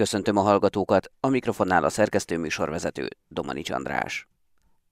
Köszöntöm a hallgatókat, a mikrofonnál a szerkesztő műsorvezető Domanics András.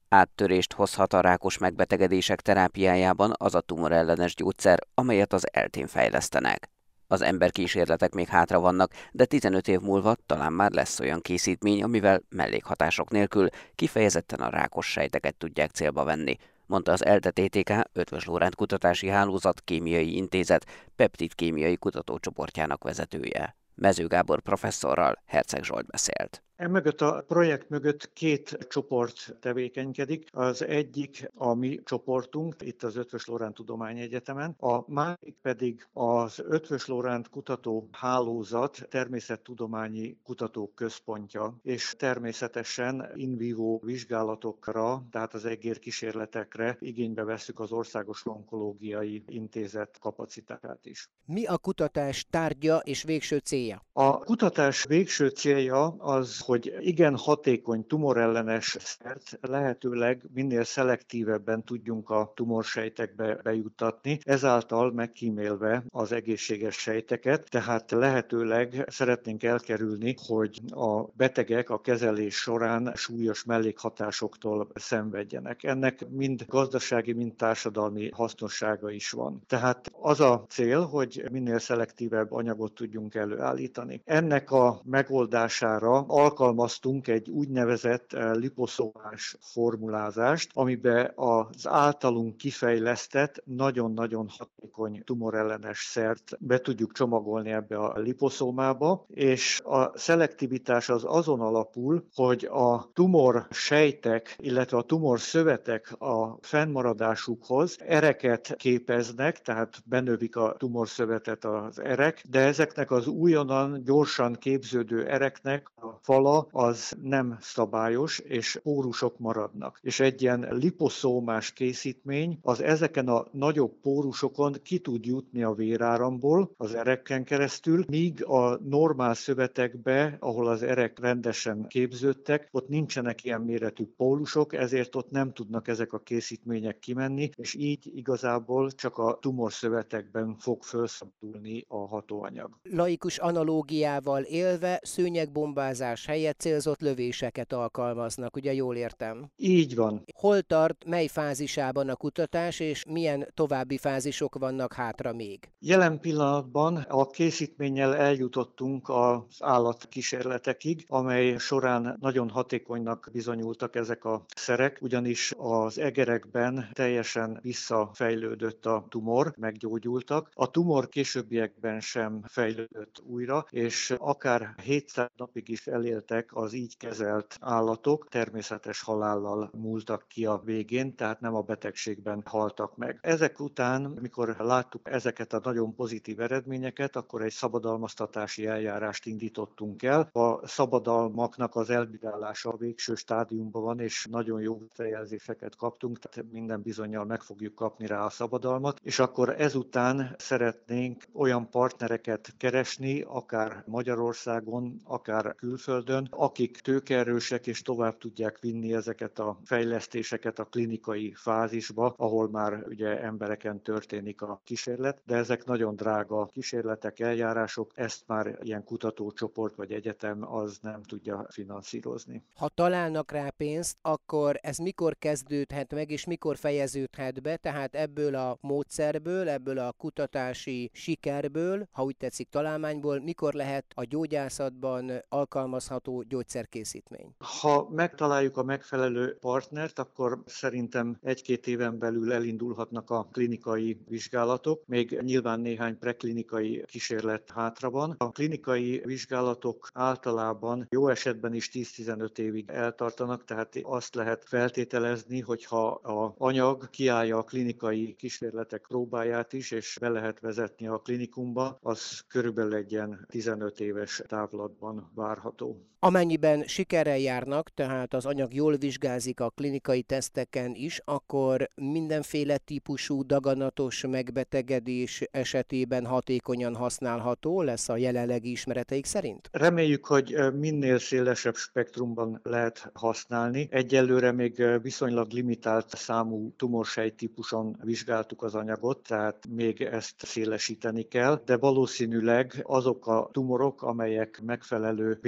Áttörést hozhat a rákos megbetegedések terápiájában az a tumorellenes gyógyszer, amelyet az eltén fejlesztenek. Az emberkísérletek még hátra vannak, de 15 év múlva talán már lesz olyan készítmény, amivel mellékhatások nélkül kifejezetten a rákos sejteket tudják célba venni, mondta az ELTE TTK Ötvös Lóránt Kutatási Hálózat Kémiai Intézet peptid kémiai kutatócsoportjának vezetője. Mező Gábor professzorral Herceg Zsolt beszélt. Emögött a projekt mögött két csoport tevékenykedik. Az egyik a mi csoportunk, itt az Ötvös Lóránt Tudományegyetemen, a másik pedig az Ötvös Lóránt Kutató Hálózat természettudományi kutatók központja, és természetesen in vivo vizsgálatokra, tehát az egér kísérletekre igénybe veszük az Országos Onkológiai Intézet kapacitását is. Mi a kutatás tárgya és végső célja? A kutatás végső célja az hogy igen hatékony tumorellenes szert lehetőleg minél szelektívebben tudjunk a tumorsejtekbe bejuttatni, ezáltal megkímélve az egészséges sejteket, tehát lehetőleg szeretnénk elkerülni, hogy a betegek a kezelés során súlyos mellékhatásoktól szenvedjenek. Ennek mind gazdasági, mind társadalmi hasznossága is van. Tehát az a cél, hogy minél szelektívebb anyagot tudjunk előállítani. Ennek a megoldására alkalmazott alkalmaztunk egy úgynevezett eh, liposzomás formulázást, amiben az általunk kifejlesztett, nagyon-nagyon hatékony tumorellenes szert be tudjuk csomagolni ebbe a liposzómába, és a szelektivitás az azon alapul, hogy a tumor sejtek, illetve a tumor szövetek a fennmaradásukhoz ereket képeznek, tehát benövik a tumorszövetet az erek, de ezeknek az újonnan gyorsan képződő ereknek a fala skala az nem szabályos, és pórusok maradnak. És egy ilyen liposzómás készítmény az ezeken a nagyobb pórusokon ki tud jutni a véráramból, az erekken keresztül, míg a normál szövetekbe, ahol az erek rendesen képződtek, ott nincsenek ilyen méretű pólusok, ezért ott nem tudnak ezek a készítmények kimenni, és így igazából csak a tumorszövetekben fog felszabadulni a hatóanyag. Laikus analógiával élve szőnyegbombázás helyett célzott lövéseket alkalmaznak, ugye jól értem? Így van. Hol tart, mely fázisában a kutatás, és milyen további fázisok vannak hátra még? Jelen pillanatban a készítménnyel eljutottunk az állatkísérletekig, amely során nagyon hatékonynak bizonyultak ezek a szerek, ugyanis az egerekben teljesen visszafejlődött a tumor, meggyógyultak. A tumor későbbiekben sem fejlődött újra, és akár 700 napig is elélt éltek az így kezelt állatok, természetes halállal múltak ki a végén, tehát nem a betegségben haltak meg. Ezek után, mikor láttuk ezeket a nagyon pozitív eredményeket, akkor egy szabadalmaztatási eljárást indítottunk el. A szabadalmaknak az elbírálása a végső stádiumban van, és nagyon jó fejelzéseket kaptunk, tehát minden bizonyal meg fogjuk kapni rá a szabadalmat, és akkor ezután szeretnénk olyan partnereket keresni, akár Magyarországon, akár külföldön, külföldön, akik tőkerősek és tovább tudják vinni ezeket a fejlesztéseket a klinikai fázisba, ahol már ugye embereken történik a kísérlet, de ezek nagyon drága kísérletek, eljárások, ezt már ilyen kutatócsoport vagy egyetem az nem tudja finanszírozni. Ha találnak rá pénzt, akkor ez mikor kezdődhet meg, és mikor fejeződhet be, tehát ebből a módszerből, ebből a kutatási sikerből, ha úgy tetszik találmányból, mikor lehet a gyógyászatban alkalmazható várható gyógyszerkészítmény? Ha megtaláljuk a megfelelő partnert, akkor szerintem egy-két éven belül elindulhatnak a klinikai vizsgálatok. Még nyilván néhány preklinikai kísérlet hátra van. A klinikai vizsgálatok általában jó esetben is 10-15 évig eltartanak, tehát azt lehet feltételezni, hogyha a anyag kiállja a klinikai kísérletek próbáját is, és be lehet vezetni a klinikumba, az körülbelül egy ilyen 15 éves távlatban várható. Amennyiben sikerrel járnak, tehát az anyag jól vizsgázik a klinikai teszteken is, akkor mindenféle típusú daganatos megbetegedés esetében hatékonyan használható lesz a jelenlegi ismereteik szerint? Reméljük, hogy minél szélesebb spektrumban lehet használni. Egyelőre még viszonylag limitált számú tumorsej típuson vizsgáltuk az anyagot, tehát még ezt szélesíteni kell, de valószínűleg azok a tumorok, amelyek megfelelő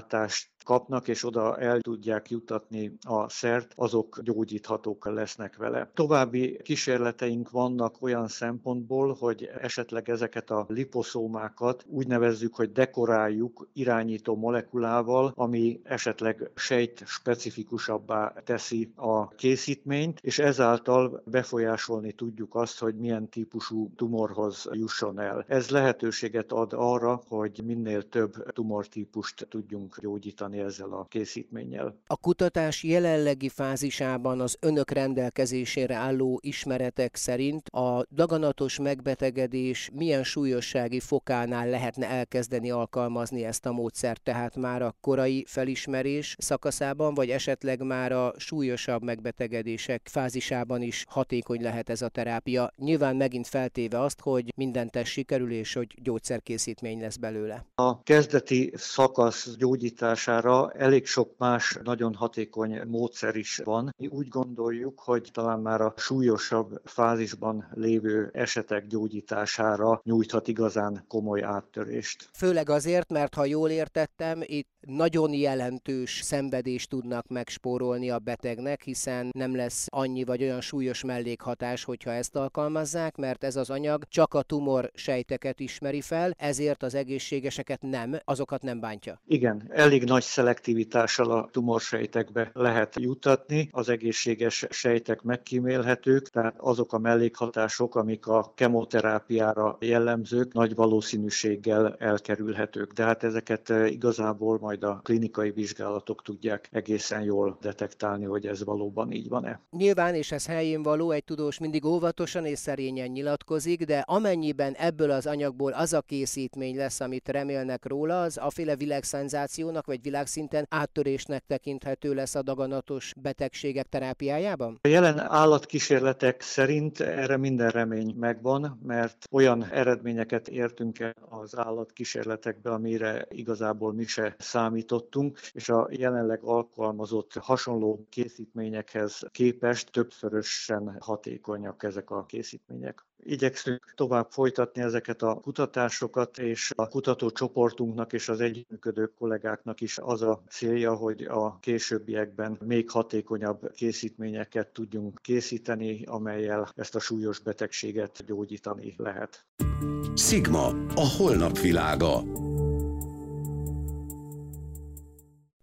batatas kapnak, és oda el tudják jutatni a szert, azok gyógyíthatók lesznek vele. További kísérleteink vannak olyan szempontból, hogy esetleg ezeket a liposzómákat úgy nevezzük, hogy dekoráljuk irányító molekulával, ami esetleg sejt specifikusabbá teszi a készítményt, és ezáltal befolyásolni tudjuk azt, hogy milyen típusú tumorhoz jusson el. Ez lehetőséget ad arra, hogy minél több tumortípust tudjunk gyógyítani ezzel a készítménnyel. A kutatás jelenlegi fázisában az önök rendelkezésére álló ismeretek szerint a daganatos megbetegedés milyen súlyossági fokánál lehetne elkezdeni alkalmazni ezt a módszert, tehát már a korai felismerés szakaszában, vagy esetleg már a súlyosabb megbetegedések fázisában is hatékony lehet ez a terápia. Nyilván megint feltéve azt, hogy minden test sikerül, és hogy gyógyszerkészítmény lesz belőle. A kezdeti szakasz gyógyítására arra elég sok más nagyon hatékony módszer is van. Mi úgy gondoljuk, hogy talán már a súlyosabb fázisban lévő esetek gyógyítására nyújthat igazán komoly áttörést. Főleg azért, mert ha jól értettem, itt nagyon jelentős szenvedést tudnak megspórolni a betegnek, hiszen nem lesz annyi vagy olyan súlyos mellékhatás, hogyha ezt alkalmazzák, mert ez az anyag csak a tumor sejteket ismeri fel, ezért az egészségeseket nem, azokat nem bántja. Igen, elég nagy szelektivitással a tumorsejtekbe lehet jutatni, az egészséges sejtek megkímélhetők, tehát azok a mellékhatások, amik a kemoterápiára jellemzők, nagy valószínűséggel elkerülhetők. De hát ezeket igazából majd a klinikai vizsgálatok tudják egészen jól detektálni, hogy ez valóban így van-e. Nyilván, és ez helyén való, egy tudós mindig óvatosan és szerényen nyilatkozik, de amennyiben ebből az anyagból az a készítmény lesz, amit remélnek róla, az aféle világszenzációnak vagy világszinten áttörésnek tekinthető lesz a daganatos betegségek terápiájában? A jelen állatkísérletek szerint erre minden remény megvan, mert olyan eredményeket értünk el az állatkísérletekbe, amire igazából mi se számítottunk, és a jelenleg alkalmazott hasonló készítményekhez képest többszörösen hatékonyak ezek a készítmények. Igyekszünk tovább folytatni ezeket a kutatásokat, és a kutatócsoportunknak és az együttműködő kollégáknak is az a célja, hogy a későbbiekben még hatékonyabb készítményeket tudjunk készíteni, amelyel ezt a súlyos betegséget gyógyítani lehet. Sigma, a holnap világa.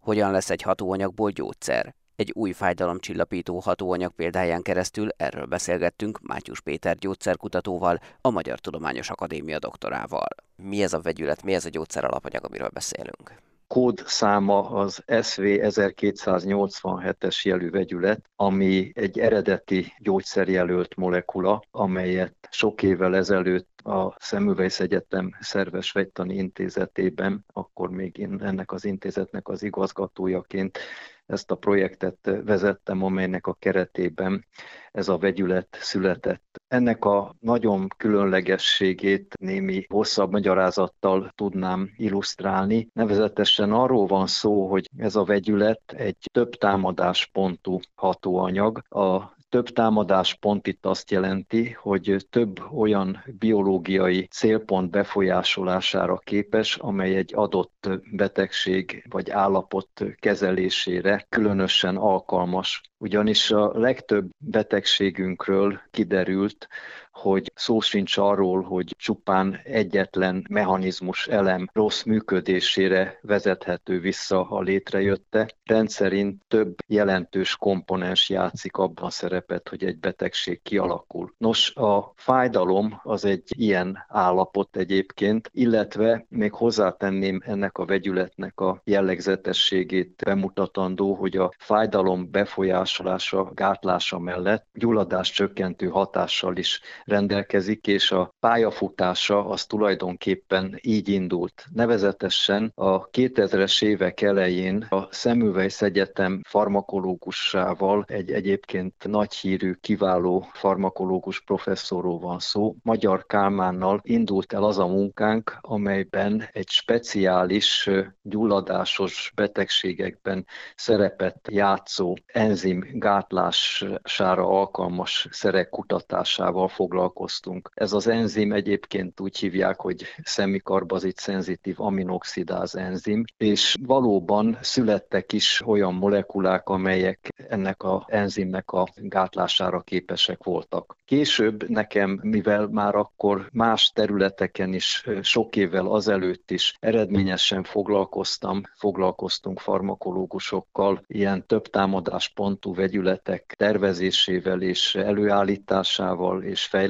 Hogyan lesz egy hatóanyagból gyógyszer? Egy új fájdalomcsillapító hatóanyag példáján keresztül erről beszélgettünk Mátyus Péter gyógyszerkutatóval, a Magyar Tudományos Akadémia doktorával. Mi ez a vegyület, mi ez a gyógyszer alapanyag, amiről beszélünk? Kód száma az SV 1287-es jelű vegyület, ami egy eredeti gyógyszerjelölt molekula, amelyet sok évvel ezelőtt a Szemüvejsz Egyetem szerves vegytani intézetében, akkor még én ennek az intézetnek az igazgatójaként ezt a projektet vezettem, amelynek a keretében ez a vegyület született. Ennek a nagyon különlegességét némi hosszabb magyarázattal tudnám illusztrálni. Nevezetesen arról van szó, hogy ez a vegyület egy több támadáspontú hatóanyag. A több támadáspont itt azt jelenti, hogy több olyan biológiai célpont befolyásolására képes, amely egy adott betegség vagy állapot kezelésére különösen alkalmas. Ugyanis a legtöbb betegségünkről kiderült, hogy szó sincs arról, hogy csupán egyetlen mechanizmus elem rossz működésére vezethető vissza a létrejötte. Rendszerint több jelentős komponens játszik abban a szerepet, hogy egy betegség kialakul. Nos, a fájdalom az egy ilyen állapot egyébként, illetve még hozzátenném ennek a vegyületnek a jellegzetességét bemutatandó, hogy a fájdalom befolyásolása, gátlása mellett gyulladás csökkentő hatással is rendelkezik, és a pályafutása az tulajdonképpen így indult. Nevezetesen a 2000-es évek elején a Szemüvejsz Egyetem farmakológusával, egy egyébként nagy hírű, kiváló farmakológus professzorról van szó, Magyar Kálmánnal indult el az a munkánk, amelyben egy speciális gyulladásos betegségekben szerepet játszó enzim gátlására alkalmas szerek kutatásával foglalkoztunk. Ez az enzim egyébként úgy hívják, hogy szemikarbazit szenzitív aminoxidáz enzim, és valóban születtek is olyan molekulák, amelyek ennek a enzimnek a gátlására képesek voltak. Később nekem, mivel már akkor más területeken is sok évvel azelőtt is eredményesen foglalkoztam, foglalkoztunk farmakológusokkal, ilyen több támadáspontú vegyületek tervezésével és előállításával és fejlesztésével.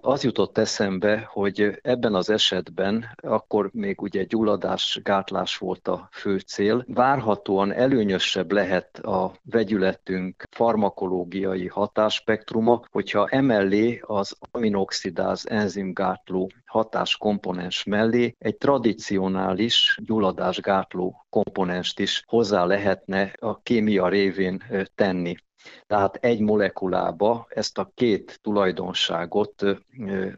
Az jutott eszembe, hogy ebben az esetben akkor még ugye gyulladás, gátlás volt a fő cél. Várhatóan előnyösebb lehet a vegyületünk farmakológiai hatásspektruma, hogyha emellé az aminoxidáz enzimgátló hatáskomponens mellé egy tradicionális gyulladásgátló komponenst is hozzá lehetne a kémia révén tenni. Tehát egy molekulába ezt a két tulajdonságot,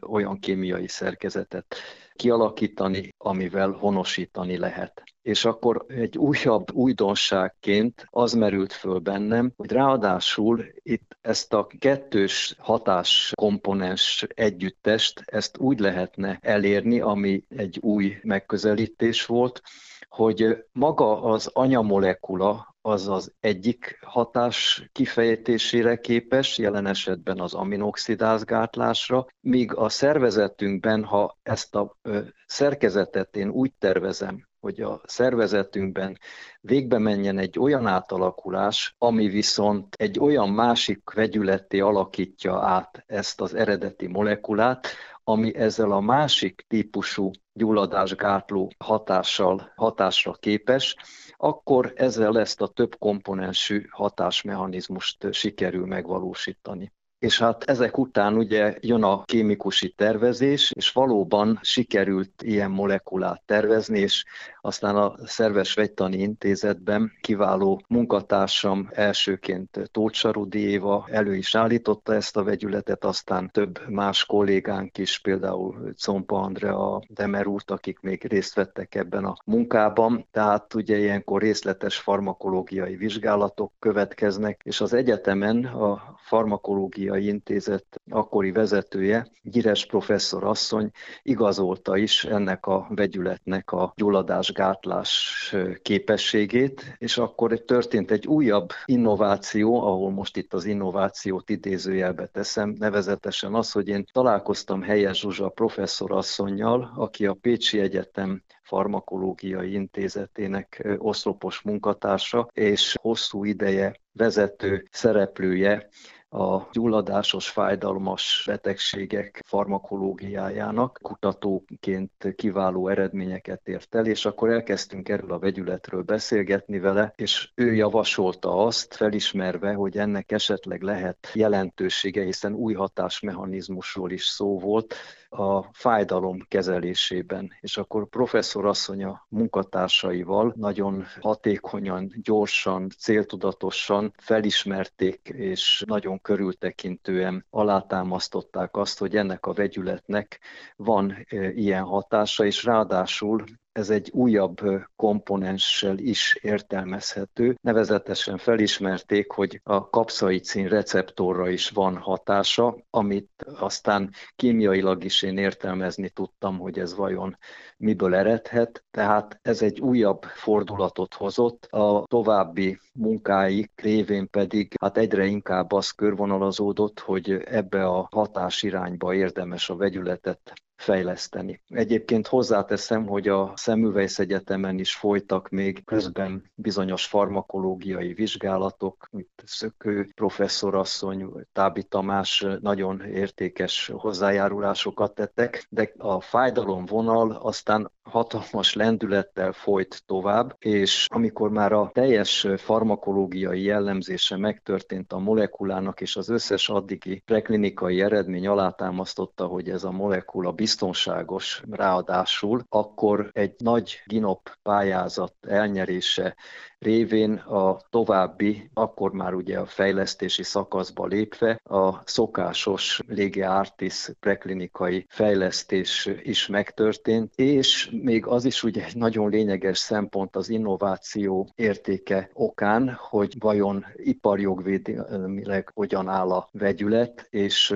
olyan kémiai szerkezetet kialakítani, amivel honosítani lehet. És akkor egy újabb újdonságként az merült föl bennem, hogy ráadásul itt ezt a kettős hatás komponens együttest, ezt úgy lehetne elérni, ami egy új megközelítés volt, hogy maga az anyamolekula az az egyik hatás kifejtésére képes, jelen esetben az aminoxidázgátlásra, míg a szervezetünkben, ha ezt a szerkezetet én úgy tervezem, hogy a szervezetünkben végbe menjen egy olyan átalakulás, ami viszont egy olyan másik vegyületté alakítja át ezt az eredeti molekulát, ami ezzel a másik típusú gyulladásgátló hatással, hatásra képes, akkor ezzel ezt a több komponensű hatásmechanizmust sikerül megvalósítani és hát ezek után ugye jön a kémikusi tervezés, és valóban sikerült ilyen molekulát tervezni, és aztán a Szerves Vegytani Intézetben kiváló munkatársam elsőként Tóth Rudi Éva elő is állította ezt a vegyületet, aztán több más kollégánk is, például Compa Andrea, Demer úrt, akik még részt vettek ebben a munkában. Tehát ugye ilyenkor részletes farmakológiai vizsgálatok következnek, és az egyetemen a farmakológiai intézet akkori vezetője, Gyires professzor asszony igazolta is ennek a vegyületnek a gyulladás gátlás képességét, és akkor történt egy újabb innováció, ahol most itt az innovációt idézőjelbe teszem, nevezetesen az, hogy én találkoztam Helyes Zsuzsa professzorasszonynal, aki a Pécsi Egyetem farmakológiai intézetének oszlopos munkatársa, és hosszú ideje vezető szereplője a gyulladásos, fájdalmas betegségek farmakológiájának kutatóként kiváló eredményeket ért el, és akkor elkezdtünk erről a vegyületről beszélgetni vele, és ő javasolta azt, felismerve, hogy ennek esetleg lehet jelentősége, hiszen új hatásmechanizmusról is szó volt, a fájdalom kezelésében. És akkor professzor asszonya munkatársaival nagyon hatékonyan, gyorsan, céltudatosan felismerték, és nagyon körültekintően alátámasztották azt, hogy ennek a vegyületnek van e, ilyen hatása, és ráadásul ez egy újabb komponenssel is értelmezhető. Nevezetesen felismerték, hogy a kapszaicin receptorra is van hatása, amit aztán kémiailag is én értelmezni tudtam, hogy ez vajon miből eredhet. Tehát ez egy újabb fordulatot hozott. A további munkáik révén pedig hát egyre inkább az körvonalazódott, hogy ebbe a hatás irányba érdemes a vegyületet fejleszteni. Egyébként hozzáteszem, hogy a Szemüvejsz Egyetemen is folytak még közben bizonyos farmakológiai vizsgálatok, mint Szökő professzorasszony, Tábi Tamás nagyon értékes hozzájárulásokat tettek, de a fájdalomvonal aztán hatalmas lendülettel folyt tovább, és amikor már a teljes farmakológiai jellemzése megtörtént a molekulának, és az összes addigi preklinikai eredmény alátámasztotta, hogy ez a molekula biztonságos ráadásul, akkor egy nagy GINOP pályázat elnyerése révén a további, akkor már ugye a fejlesztési szakaszba lépve a szokásos Lége Artis preklinikai fejlesztés is megtörtént, és még az is ugye egy nagyon lényeges szempont az innováció értéke okán, hogy vajon iparjogvédelmileg hogyan áll a vegyület, és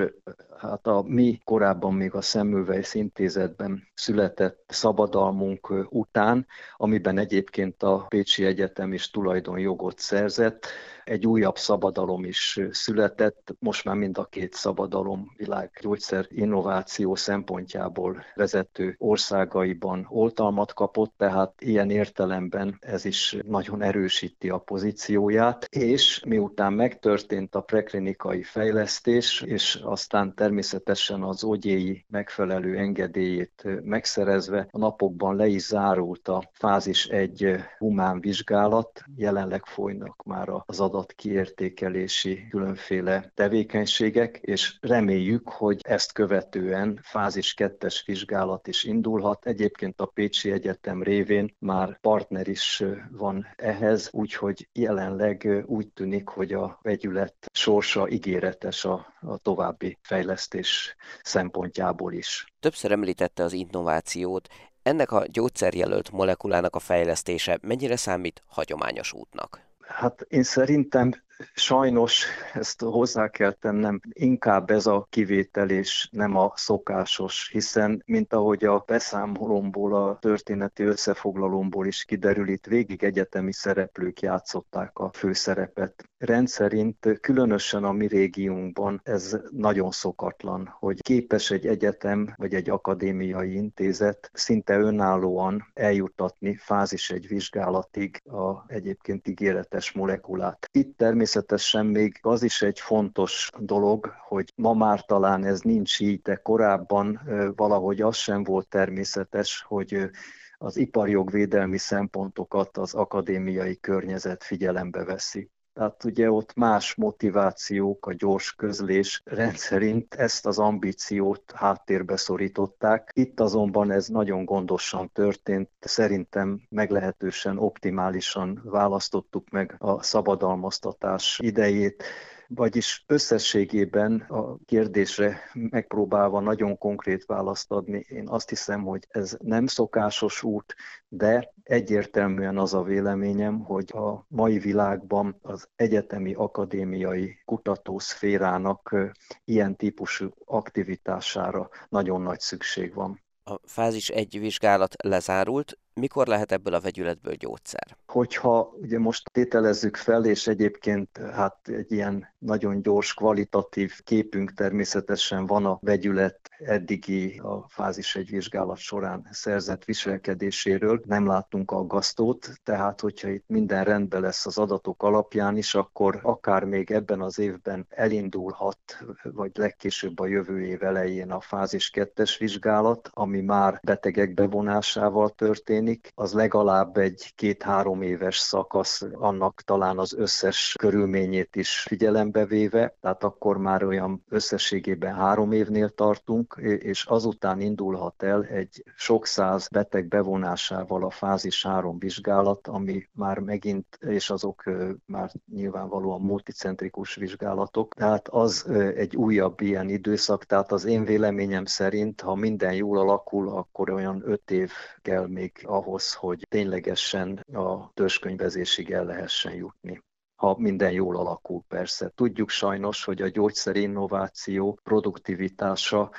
hát a mi korábban még a Szemülvejsz intézetben született szabadalmunk után, amiben egyébként a Pécsi Egyetem is tulajdonjogot szerzett, egy újabb szabadalom is született, most már mind a két szabadalom világ gyógyszer innováció szempontjából vezető országaiban oltalmat kapott, tehát ilyen értelemben ez is nagyon erősíti a pozícióját, és miután megtörtént a preklinikai fejlesztés, és aztán természetesen az ogyéi megfelelő engedélyét megszerezve, a napokban le is zárult a fázis egy humán vizsgálat, jelenleg folynak már az adat adatkiértékelési különféle tevékenységek, és reméljük, hogy ezt követően fázis kettes vizsgálat is indulhat. Egyébként a Pécsi Egyetem révén már partner is van ehhez, úgyhogy jelenleg úgy tűnik, hogy a vegyület sorsa ígéretes a, a további fejlesztés szempontjából is. Többször említette az innovációt, ennek a gyógyszerjelölt molekulának a fejlesztése mennyire számít hagyományos útnak? Hát én szerintem sajnos ezt hozzá kell tennem, inkább ez a kivétel és nem a szokásos, hiszen mint ahogy a beszámolomból, a történeti összefoglalomból is kiderül, itt végig egyetemi szereplők játszották a főszerepet. Rendszerint, különösen a mi régiónkban ez nagyon szokatlan, hogy képes egy egyetem vagy egy akadémiai intézet szinte önállóan eljutatni fázis egy vizsgálatig a egyébként ígéretes molekulát. Itt természetesen természetesen még az is egy fontos dolog, hogy ma már talán ez nincs így, de korábban valahogy az sem volt természetes, hogy az iparjogvédelmi szempontokat az akadémiai környezet figyelembe veszi. Tehát ugye ott más motivációk, a gyors közlés rendszerint ezt az ambíciót háttérbe szorították. Itt azonban ez nagyon gondosan történt. Szerintem meglehetősen optimálisan választottuk meg a szabadalmaztatás idejét vagyis összességében a kérdésre megpróbálva nagyon konkrét választ adni, én azt hiszem, hogy ez nem szokásos út, de egyértelműen az a véleményem, hogy a mai világban az egyetemi akadémiai kutatószférának ilyen típusú aktivitására nagyon nagy szükség van. A fázis egy vizsgálat lezárult, mikor lehet ebből a vegyületből gyógyszer? Hogyha ugye most tételezzük fel, és egyébként hát egy ilyen nagyon gyors, kvalitatív képünk természetesen van a vegyület eddigi a fázis egy vizsgálat során szerzett viselkedéséről. Nem láttunk aggasztót, tehát hogyha itt minden rendben lesz az adatok alapján is, akkor akár még ebben az évben elindulhat, vagy legkésőbb a jövő év elején a fázis kettes vizsgálat, ami már betegek bevonásával történik, az legalább egy két-három éves szakasz, annak talán az összes körülményét is figyelembe véve, tehát akkor már olyan összességében három évnél tartunk, és azután indulhat el egy sok száz beteg bevonásával a fázis 3 vizsgálat, ami már megint, és azok már nyilvánvalóan multicentrikus vizsgálatok, tehát az egy újabb ilyen időszak, tehát az én véleményem szerint, ha minden jól alakul, akkor olyan öt év kell még ahhoz, hogy ténylegesen a törzskönyvezésig el lehessen jutni ha minden jól alakul persze. Tudjuk sajnos, hogy a gyógyszerinnováció produktivitása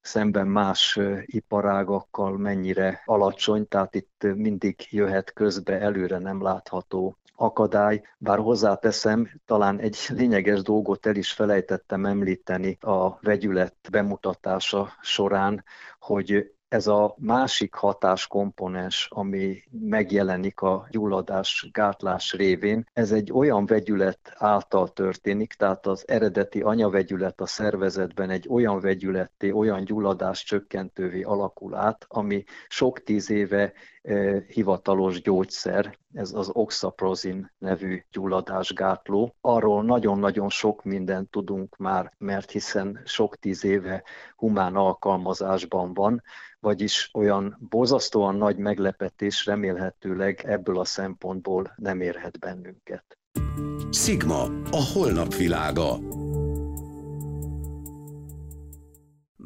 szemben más iparágakkal mennyire alacsony, tehát itt mindig jöhet közbe előre nem látható akadály, bár hozzáteszem, talán egy lényeges dolgot el is felejtettem említeni a vegyület bemutatása során, hogy Ez a másik hatáskomponens, ami megjelenik a gyulladás gátlás révén, ez egy olyan vegyület által történik, tehát az eredeti anyavegyület a szervezetben egy olyan vegyületté, olyan gyulladás csökkentővé alakul át, ami sok tíz éve hivatalos gyógyszer, ez az oxaprozin nevű gyulladásgátló. Arról nagyon-nagyon sok mindent tudunk már, mert hiszen sok tíz éve humán alkalmazásban van, vagyis olyan borzasztóan nagy meglepetés remélhetőleg ebből a szempontból nem érhet bennünket. Sigma, a holnap világa.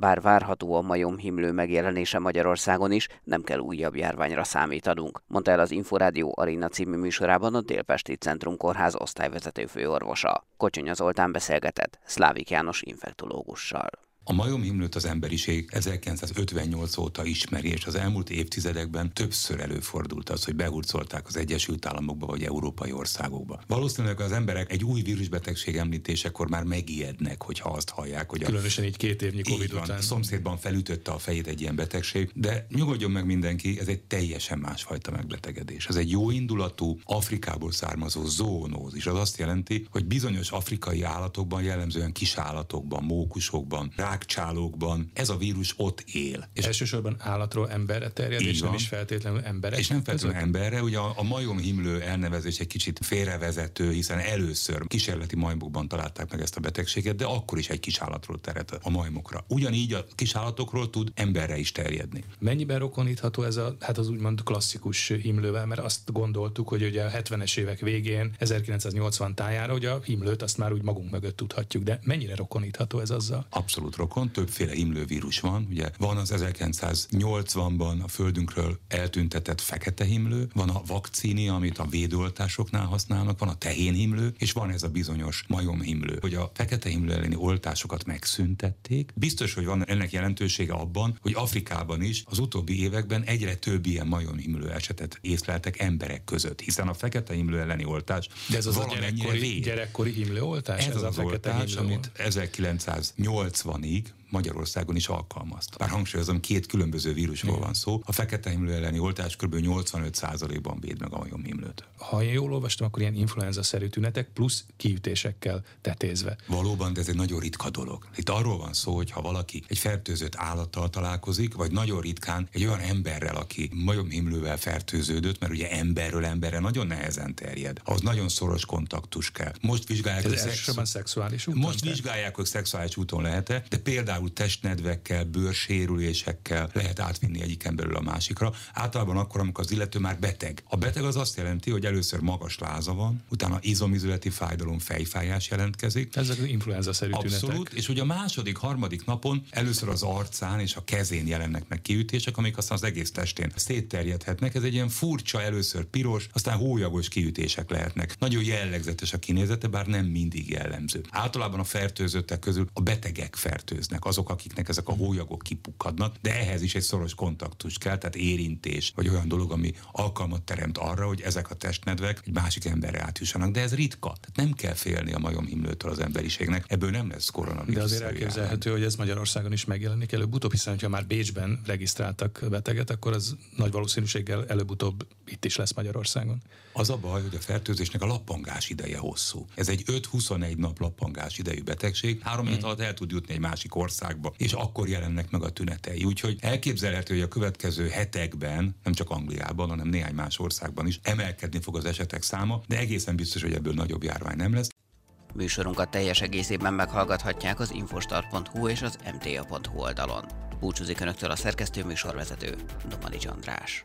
Bár várható a majomhimlő megjelenése Magyarországon is, nem kell újabb járványra számítanunk, mondta el az Inforádió Arena című műsorában a Délpesti Centrum Kórház osztályvezető főorvosa. Kocsonya Zoltán beszélgetett Szlávik János infektológussal. A majomhimlőt az emberiség 1958 óta ismeri, és az elmúlt évtizedekben többször előfordult az, hogy behurcolták az Egyesült Államokba vagy európai országokba. Valószínűleg az emberek egy új vírusbetegség említésekor már megijednek, hogyha azt hallják, hogy a, Különösen így két évnyi Covid van, után. Szomszédban felütötte a fejét egy ilyen betegség, de nyugodjon meg mindenki, ez egy teljesen másfajta megbetegedés. Ez egy jó indulatú, Afrikából származó zoonózis. Az azt jelenti, hogy bizonyos afrikai állatokban, jellemzően kis állatokban, mókusokban, rákcsálókban ez a vírus ott él. És elsősorban állatról emberre terjed, és van. nem is feltétlenül emberre. És nem feltétlenül emberre, ugye a, a majomhimlő elnevezés egy kicsit félrevezető, hiszen először kísérleti majmokban találták meg ezt a betegséget, de akkor is egy kis állatról terjedt a majmokra. Ugyanígy a kis állatokról tud emberre is terjedni. Mennyiben rokonítható ez a, hát az úgymond klasszikus himlővel, mert azt gondoltuk, hogy ugye a 70-es évek végén, 1980 tájára, hogy a himlőt azt már úgy magunk mögött tudhatjuk, de mennyire rokonítható ez azzal? Abszolút rokon, többféle himlővírus van. Ugye van az 1980-ban a földünkről eltüntetett fekete himlő, van a vakcíni, amit a védőoltásoknál használnak, van a tehénhimlő, és van ez a bizonyos majomhimlő, hogy a fekete himlő elleni oltásokat megszüntették. Biztos, hogy van ennek jelentősége abban, hogy Afrikában is az utóbbi években egyre több ilyen majomhimlő esetet észleltek emberek között, hiszen a fekete himlő elleni oltás De ez az a gyerekkori, gyerekkori himlőoltás? Ez, ez az, az a oltás, amit 1980 ig league. Magyarországon is alkalmazta. Bár hangsúlyozom, két különböző vírusról van szó. A fekete himlő elleni oltás kb. 85%-ban véd meg a majomhimlőt. Ha én jól olvastam, akkor ilyen influenza-szerű tünetek plusz kiütésekkel tetézve. Valóban, de ez egy nagyon ritka dolog. Itt arról van szó, hogy ha valaki egy fertőzött állattal találkozik, vagy nagyon ritkán egy olyan emberrel, aki majomhimlővel fertőződött, mert ugye emberről emberre nagyon nehezen terjed. Az nagyon szoros kontaktus kell. Most vizsgálják, ez hogy szexuális úton. Most vizsgálják, hogy szexuális úton lehet, de például például testnedvekkel, bőrsérülésekkel lehet átvinni egyik emberről a másikra. Általában akkor, amikor az illető már beteg. A beteg az azt jelenti, hogy először magas láza van, utána izomizületi fájdalom, fejfájás jelentkezik. Ezek az influenza-szerű Abszolút, tünetek. és ugye a második, harmadik napon először az arcán és a kezén jelennek meg kiütések, amik aztán az egész testén szétterjedhetnek. Ez egy ilyen furcsa, először piros, aztán hólyagos kiütések lehetnek. Nagyon jellegzetes a kinézete, bár nem mindig jellemző. Általában a fertőzöttek közül a betegek fertőznek, azok, akiknek ezek a hólyagok kipukkadnak, de ehhez is egy szoros kontaktus kell, tehát érintés, vagy olyan dolog, ami alkalmat teremt arra, hogy ezek a testnedvek egy másik emberre átjussanak. De ez ritka. Tehát nem kell félni a majomhimlőtől az emberiségnek, ebből nem lesz koronavírus. De azért elképzelhető, hogy ez Magyarországon is megjelenik előbb-utóbb, hiszen ha már Bécsben regisztráltak beteget, akkor az nagy valószínűséggel előbb-utóbb itt is lesz Magyarországon. Az a baj, hogy a fertőzésnek a lappangás ideje hosszú. Ez egy 5-21 nap lappangás idejű betegség, három hét hmm. alatt el tud jutni egy másik országba, és akkor jelennek meg a tünetei. Úgyhogy elképzelhető, hogy a következő hetekben, nem csak Angliában, hanem néhány más országban is emelkedni fog az esetek száma, de egészen biztos, hogy ebből nagyobb járvány nem lesz. Műsorunkat teljes egészében meghallgathatják az infostart.hu és az mta.hu oldalon. Búcsúzik Önöktől a szerkesztő műsorvezető, Domani András.